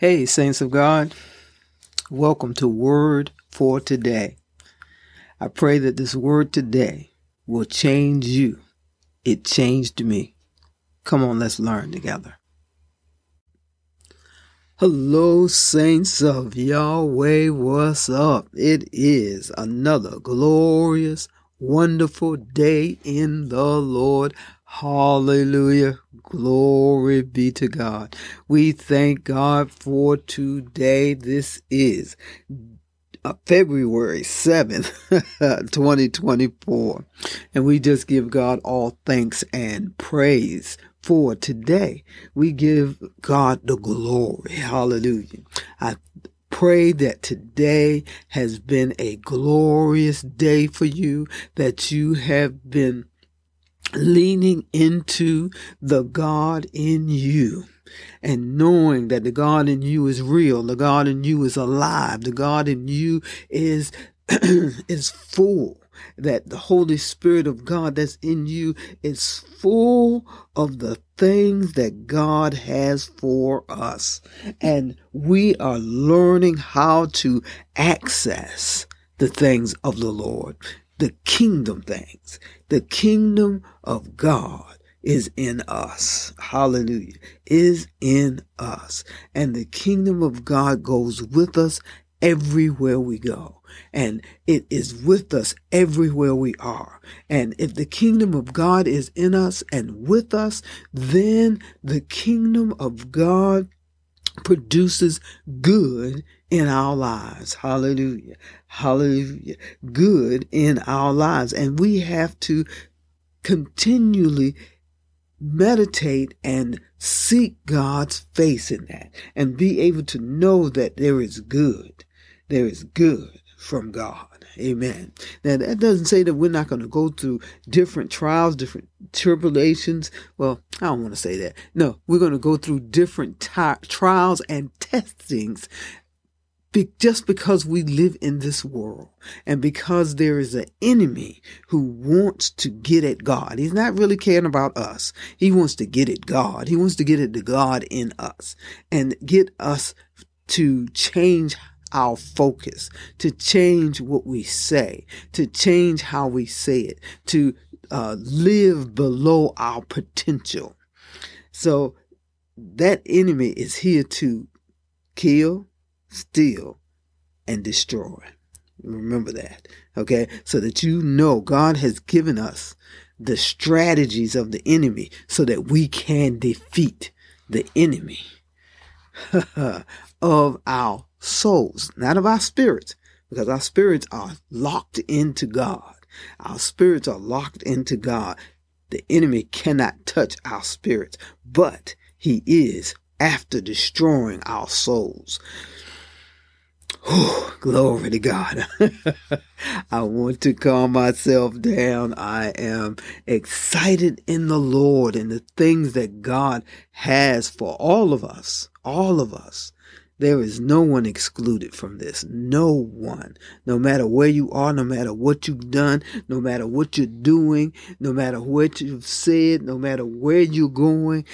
Hey, Saints of God, welcome to Word for Today. I pray that this word today will change you. It changed me. Come on, let's learn together. Hello, saints of Yahweh, what's up? It is another glorious, wonderful day in the Lord. Hallelujah. Glory be to God. We thank God for today. This is uh, February 7th, 2024. And we just give God all thanks and praise for today. We give God the glory. Hallelujah. I pray that today has been a glorious day for you, that you have been leaning into the God in you and knowing that the God in you is real, the God in you is alive, the God in you is is full that the Holy Spirit of God that's in you is full of the things that God has for us. And we are learning how to access the things of the Lord the kingdom things. The kingdom of God is in us. Hallelujah. Is in us. And the kingdom of God goes with us everywhere we go. And it is with us everywhere we are. And if the kingdom of God is in us and with us, then the kingdom of God produces good in our lives. Hallelujah. Hallelujah. Good in our lives. And we have to continually meditate and seek God's face in that and be able to know that there is good. There is good from God. Amen. Now that doesn't say that we're not going to go through different trials, different tribulations. Well, I don't want to say that. No, we're going to go through different trials and testings be, just because we live in this world and because there is an enemy who wants to get at God. He's not really caring about us. He wants to get at God. He wants to get at the God in us and get us to change our focus, to change what we say, to change how we say it, to uh, live below our potential. So that enemy is here to kill, steal, and destroy. Remember that. Okay. So that you know God has given us the strategies of the enemy so that we can defeat the enemy of our souls, not of our spirits, because our spirits are locked into God. Our spirits are locked into God. The enemy cannot touch our spirits, but he is after destroying our souls. Whew, glory to God. I want to calm myself down. I am excited in the Lord and the things that God has for all of us. All of us. There is no one excluded from this. No one. No matter where you are, no matter what you've done, no matter what you're doing, no matter what you've said, no matter where you're going,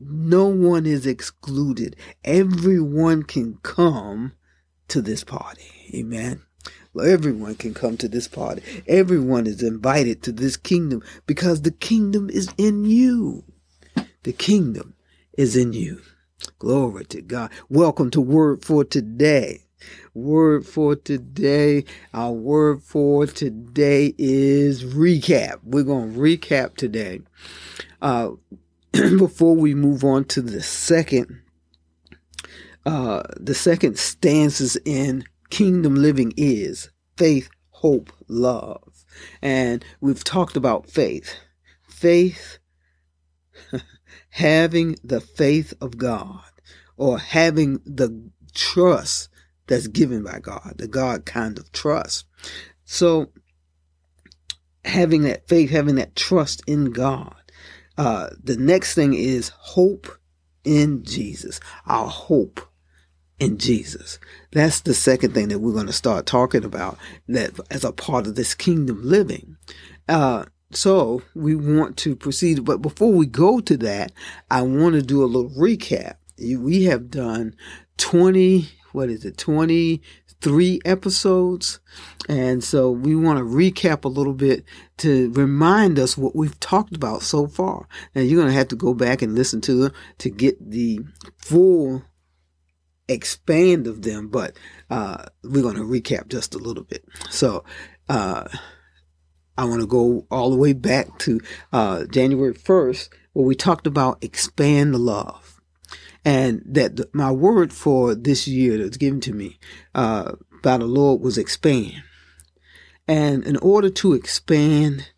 no one is excluded. Everyone can come to this party. Amen. Everyone can come to this party. Everyone is invited to this kingdom because the kingdom is in you. The kingdom is in you. Glory to God. Welcome to Word for Today. Word for today. Our word for today is recap. We're going to recap today. Uh, before we move on to the second uh, the second stanzas in kingdom living is faith, hope, love. And we've talked about faith. Faith, having the faith of God or having the trust that's given by God, the God kind of trust. So, having that faith, having that trust in God. Uh, the next thing is hope in Jesus, our hope in Jesus. That's the second thing that we're going to start talking about that as a part of this kingdom living. Uh, so we want to proceed, but before we go to that, I want to do a little recap we have done 20, what is it, 23 episodes. And so we want to recap a little bit to remind us what we've talked about so far. Now you're going to have to go back and listen to them to get the full expand of them, but uh, we're going to recap just a little bit. So, uh, I want to go all the way back to uh, January 1st, where we talked about expand the love. And that the, my word for this year that's given to me uh, by the Lord was expand. And in order to expand,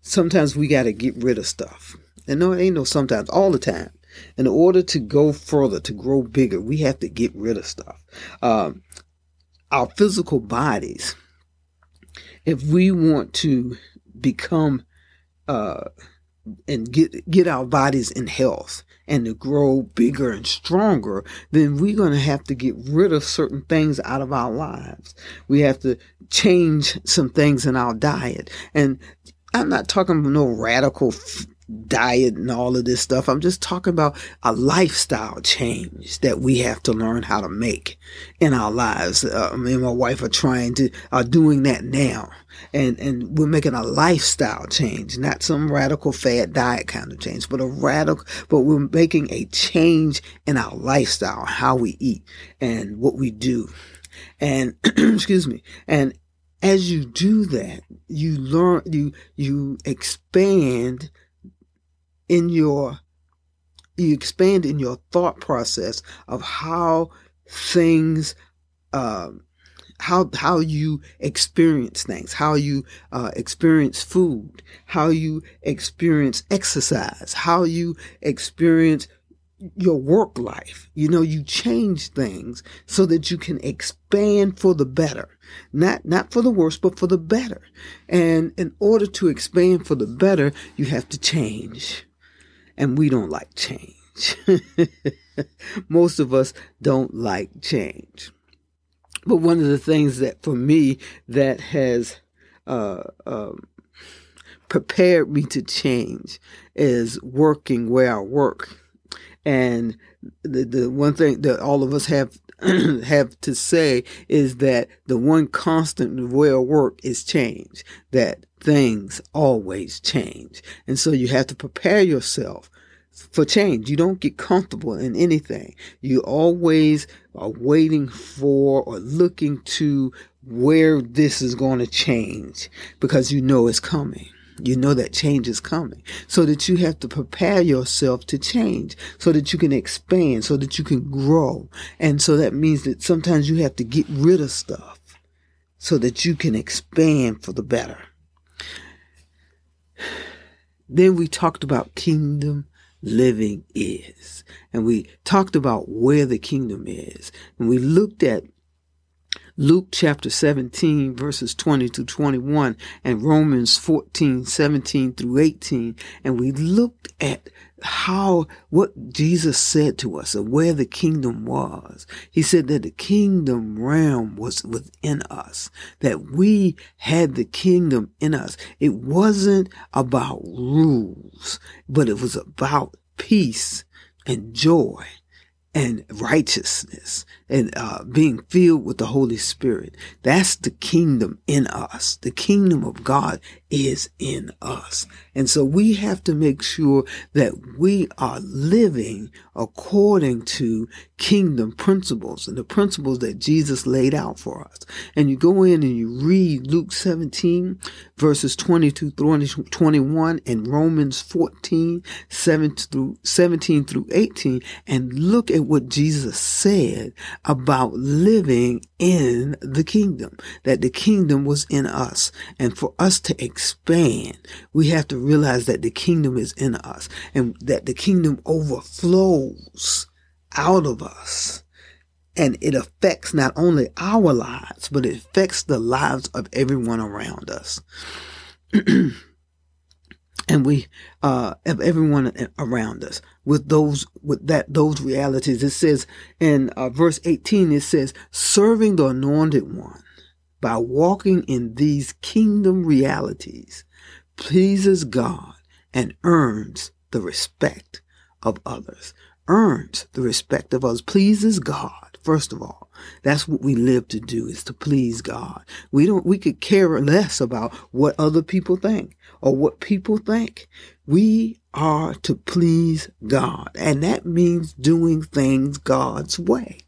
sometimes we got to get rid of stuff. And no, it ain't no sometimes, all the time. In order to go further, to grow bigger, we have to get rid of stuff. Um, our physical bodies, if we want to become uh, and get get our bodies in health and to grow bigger and stronger, then we're going to have to get rid of certain things out of our lives. We have to change some things in our diet. And I'm not talking no radical diet and all of this stuff. I'm just talking about a lifestyle change that we have to learn how to make in our lives. Uh, me and my wife are trying to, are doing that now. And, and we're making a lifestyle change, not some radical fad diet kind of change, but a radical, but we're making a change in our lifestyle, how we eat and what we do. And, excuse me, and as you do that, you learn, you, you expand in your you expand in your thought process of how things um, how how you experience things, how you uh, experience food, how you experience exercise, how you experience your work life. You know, you change things so that you can expand for the better. Not not for the worse, but for the better. And in order to expand for the better, you have to change and we don't like change. Most of us don't like change. But one of the things that for me that has uh, um, prepared me to change is working where I work. And the, the one thing that all of us have have to say is that the one constant way of work is change. That things always change. And so you have to prepare yourself for change. You don't get comfortable in anything. You always are waiting for or looking to where this is going to change because you know it's coming. You know that change is coming. So that you have to prepare yourself to change so that you can expand, so that you can grow. And so that means that sometimes you have to get rid of stuff so that you can expand for the better. Then we talked about kingdom living is. And we talked about where the kingdom is. And we looked at Luke chapter 17 verses 20 to 21 and Romans 14, 17 through 18. And we looked at how, what Jesus said to us of where the kingdom was. He said that the kingdom realm was within us, that we had the kingdom in us. It wasn't about rules, but it was about peace and joy and righteousness and uh, being filled with the Holy Spirit. That's the kingdom in us. The kingdom of God is in us. And so we have to make sure that we are living according to kingdom principles and the principles that Jesus laid out for us. And you go in and you read Luke 17 verses 22 through 21 and Romans 14, 7 through 17 through 18 and look at what Jesus said about living in the kingdom, that the kingdom was in us. And for us to expand, we have to realize that the kingdom is in us and that the kingdom overflows out of us. And it affects not only our lives, but it affects the lives of everyone around us. and we uh, have everyone around us with those with that those realities. It says in uh, verse 18, it says, serving the anointed one by walking in these kingdom realities pleases God and earns the respect of others. earns the respect of others, pleases God, first of all. That's what we live to do is to please God. We don't, we could care less about what other people think or what people think. We are to please God. And that means doing things God's way.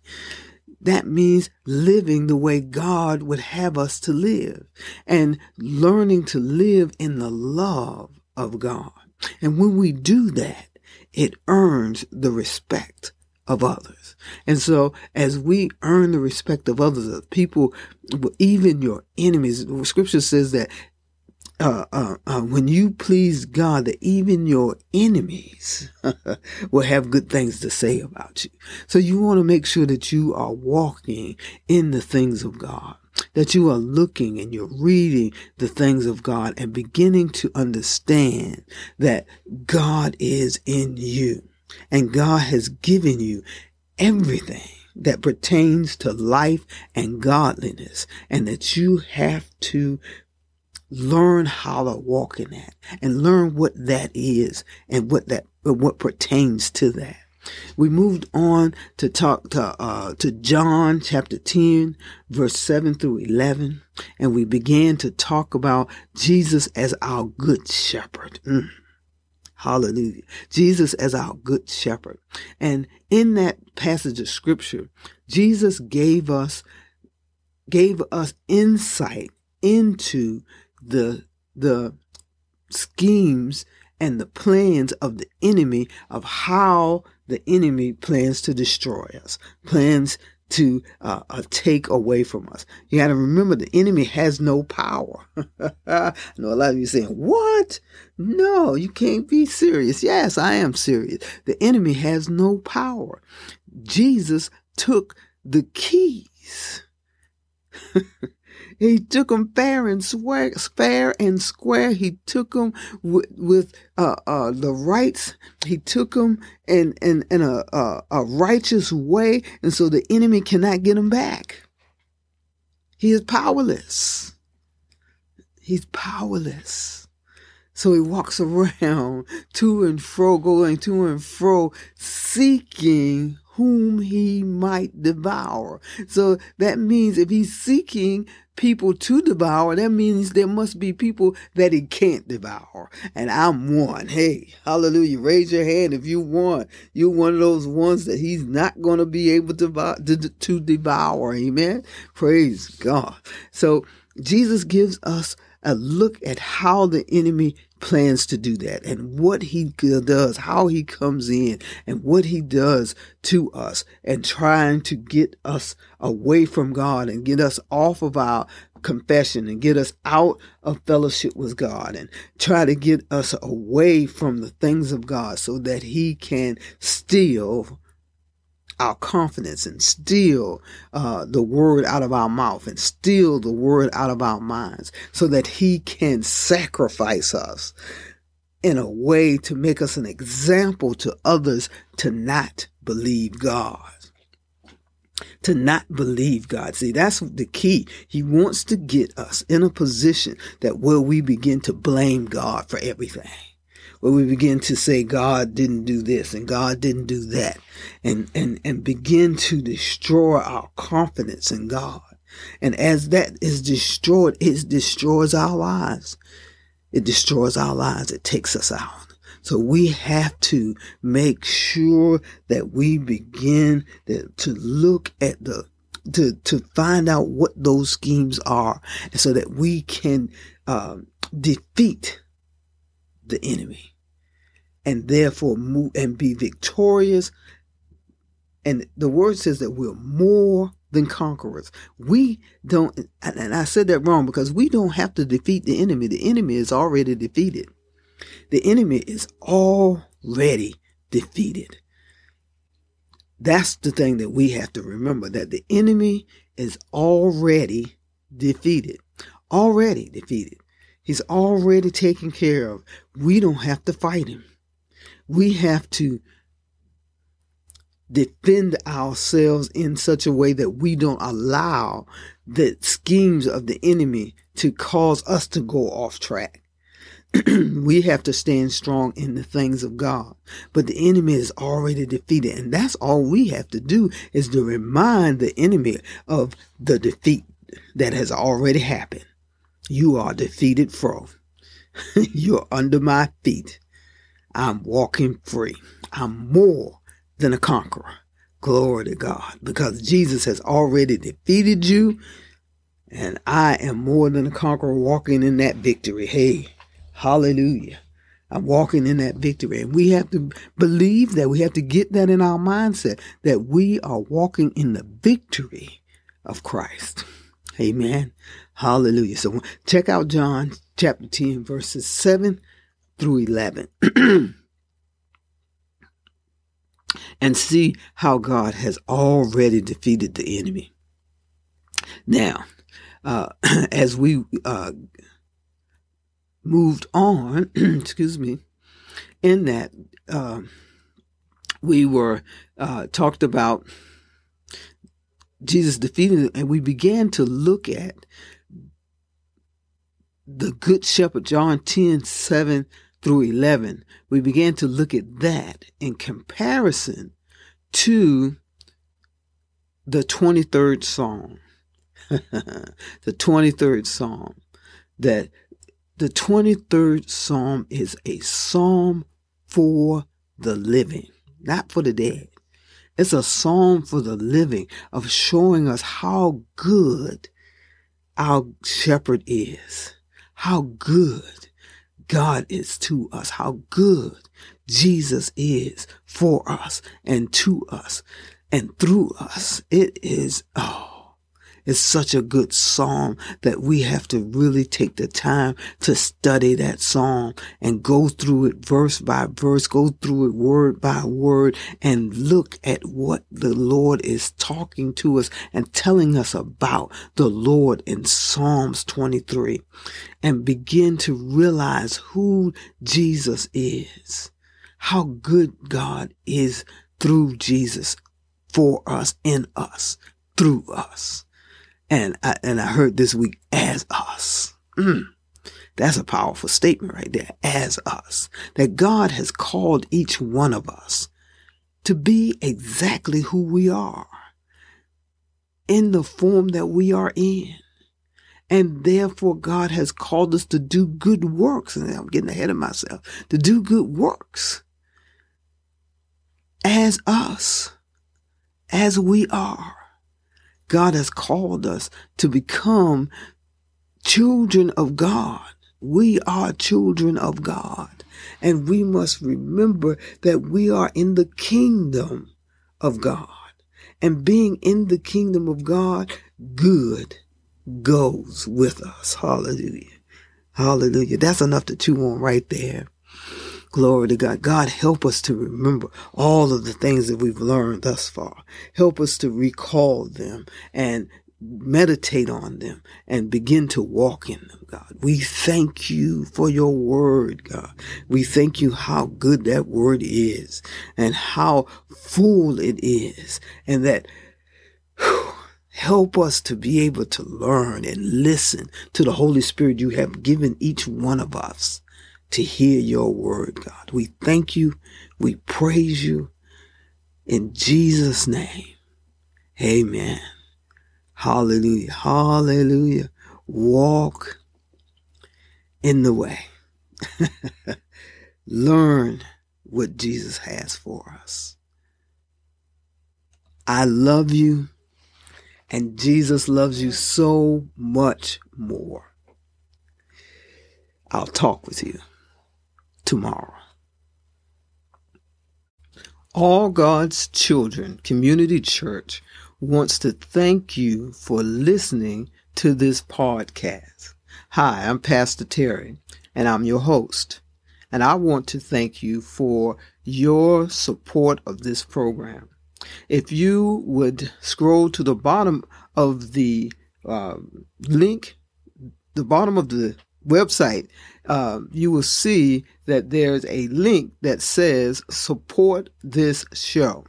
That means living the way God would have us to live and learning to live in the love of God. And when we do that, it earns the respect of others. And so as we earn the respect of others, people, even your enemies, scripture says that uh, uh, uh, when you please God, that even your enemies will have good things to say about you. So you want to make sure that you are walking in the things of God, that you are looking and you're reading the things of God and beginning to understand that God is in you and God has given you everything that pertains to life and godliness and that you have to learn how to walk in that and learn what that is and what that what pertains to that. We moved on to talk to uh, to John chapter 10 verse 7 through 11 and we began to talk about Jesus as our good shepherd. Mm. Hallelujah. Jesus as our good shepherd. And in that passage of scripture, Jesus gave us gave us insight into the the schemes and the plans of the enemy of how the enemy plans to destroy us, plans to uh, uh, take away from us. You got to remember the enemy has no power. I know a lot of you saying, "What? No, you can't be serious." Yes, I am serious. The enemy has no power. Jesus took the keys He took them fair and square, fair and square. He took them with, with uh, uh, the rights. He took them in, in, in a, a, a righteous way, and so the enemy cannot get them back. He is powerless. He's powerless. So he walks around to and fro, going to and fro, seeking whom he might devour. So that means if he's seeking people to devour, that means there must be people that he can't devour. And I'm one. Hey, hallelujah. Raise your hand if you want. You're one of those ones that he's not going to be able to, to, to devour. Amen. Praise God. So Jesus gives us a look at how the enemy plans to do that and what he does, how he comes in and what he does to us and trying to get us away from God and get us off of our confession and get us out of fellowship with God and try to get us away from the things of God so that he can steal our confidence and steal uh, the word out of our mouth and steal the word out of our minds so that he can sacrifice us in a way to make us an example to others to not believe God. To not believe God. See, that's the key. He wants to get us in a position that where we begin to blame God for everything where we begin to say God didn't do this and God didn't do that and, and, and begin to destroy our confidence in God. And as that is destroyed, it destroys our lives. It destroys our lives. It takes us out. So we have to make sure that we begin to look at the to to find out what those schemes are, so that we can um, defeat the enemy and therefore move and be victorious. And the word says that we're more than conquerors. We don't, and I said that wrong because we don't have to defeat the enemy. The enemy is already defeated. The enemy is already defeated. That's the thing that we have to remember that the enemy is already defeated. Already defeated. He's already taken care of. We don't have to fight him we have to defend ourselves in such a way that we don't allow the schemes of the enemy to cause us to go off track we have to stand strong in the things of God. But the enemy is already defeated. And that's all we have to do is to remind the enemy of the defeat that has already happened. You are defeated foe. You're under my feet. I'm walking free. I'm more than a conqueror. Glory to God. Because Jesus has already defeated you. And I am more than a conqueror walking in that victory. Hey, hallelujah. I'm walking in that victory. And we have to believe that. We have to get that in our mindset that we are walking in the victory of Christ. Amen. Hallelujah. So check out John chapter 10, verses 7 through 11. and see how God has already defeated the enemy. Now, uh, as we uh, moved on, excuse me, in that uh, we were uh, talked about Jesus defeating, and we began to look at the Good Shepherd, John 10 7 through 11. We began to look at that in comparison to the 23rd Psalm. the 23rd Psalm. That the 23rd Psalm is a psalm for the living, not for the dead. It's a psalm for the living of showing us how good our shepherd is, how good God is to us, how good Jesus is for us and to us and through us. It is, oh, it's such a good psalm that we have to really take the time to study that psalm and go through it verse by verse, go through it word by word and look at what the Lord is talking to us and telling us about the Lord in Psalms 23 and begin to realize who Jesus is, how good God is through Jesus for us, in us, through us. And I, and I heard this week, as us. Mm, that's a powerful statement right there. As us. That God has called each one of us to be exactly who we are in the form that we are in. And therefore, God has called us to do good works. And I'm getting ahead of myself. To do good works as us, as we are. God has called us to become children of God. We are children of God. And we must remember that we are in the kingdom of God. And being in the kingdom of God, good goes with us. Hallelujah. Hallelujah. That's enough to chew on right there. Glory to God. God, help us to remember all of the things that we've learned thus far. Help us to recall them and meditate on them and begin to walk in them, God. We thank you for your word, God. We thank you how good that word is and how full it is and that help us to be able to learn and listen to the Holy Spirit you have given each one of us to hear your word, God. We thank you. We praise you in Jesus' name. Amen. Hallelujah. Hallelujah. Walk in the way. Learn what Jesus has for us. I love you, and Jesus loves you so much more. I'll talk with you tomorrow. All God's Children Community Church wants to thank you for listening to this podcast. Hi, I'm Pastor Terry, and I'm your host. And I want to thank you for your support of this program. If you would scroll to the bottom of the uh, link, the bottom of the website, uh, you will see that there's a link that says support this show.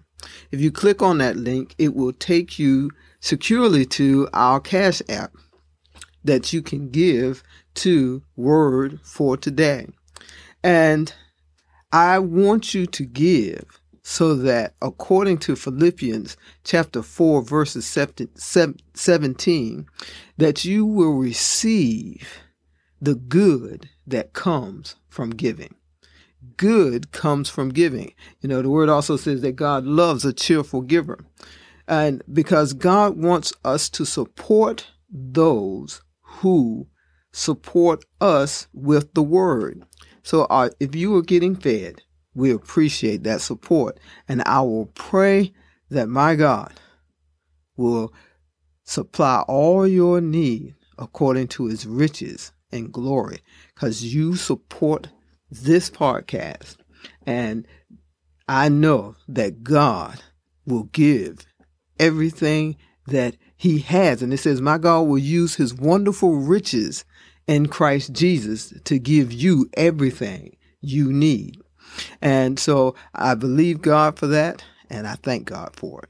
If you click on that link, it will take you securely to our Cash App that you can give to Word for Today. And I want you to give so that according to Philippians chapter 4 verses 17 that you will receive the good that comes from giving. Good comes from giving. You know, the word also says that God loves a cheerful giver. And because God wants us to support those who support us with the word. So uh, if you are getting fed, we appreciate that support. And I will pray that my God will supply all your need according to his riches and glory because you support this podcast. And I know that God will give everything that he has. And it says, My God will use his wonderful riches in Christ Jesus to give you everything you need. And so I believe God for that, and I thank God for it.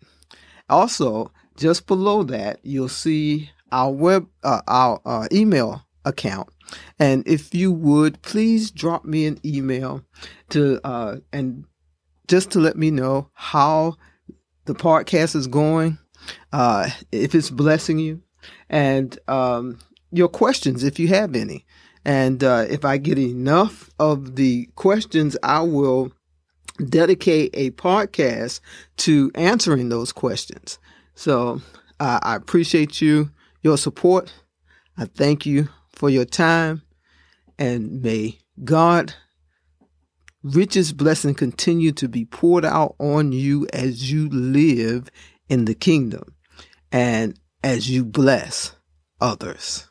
Also, just below that, you'll see our web, uh, our uh, email account. And if you would, please drop me an email to, uh, and just to let me know how the podcast is going, uh, if it's blessing you, and um, your questions if you have any. And uh, if I get enough of the questions, I will dedicate a podcast to answering those questions. So uh, I appreciate you, your support. I thank you for your time. And may God richest blessing continue to be poured out on you as you live in the kingdom and as you bless others.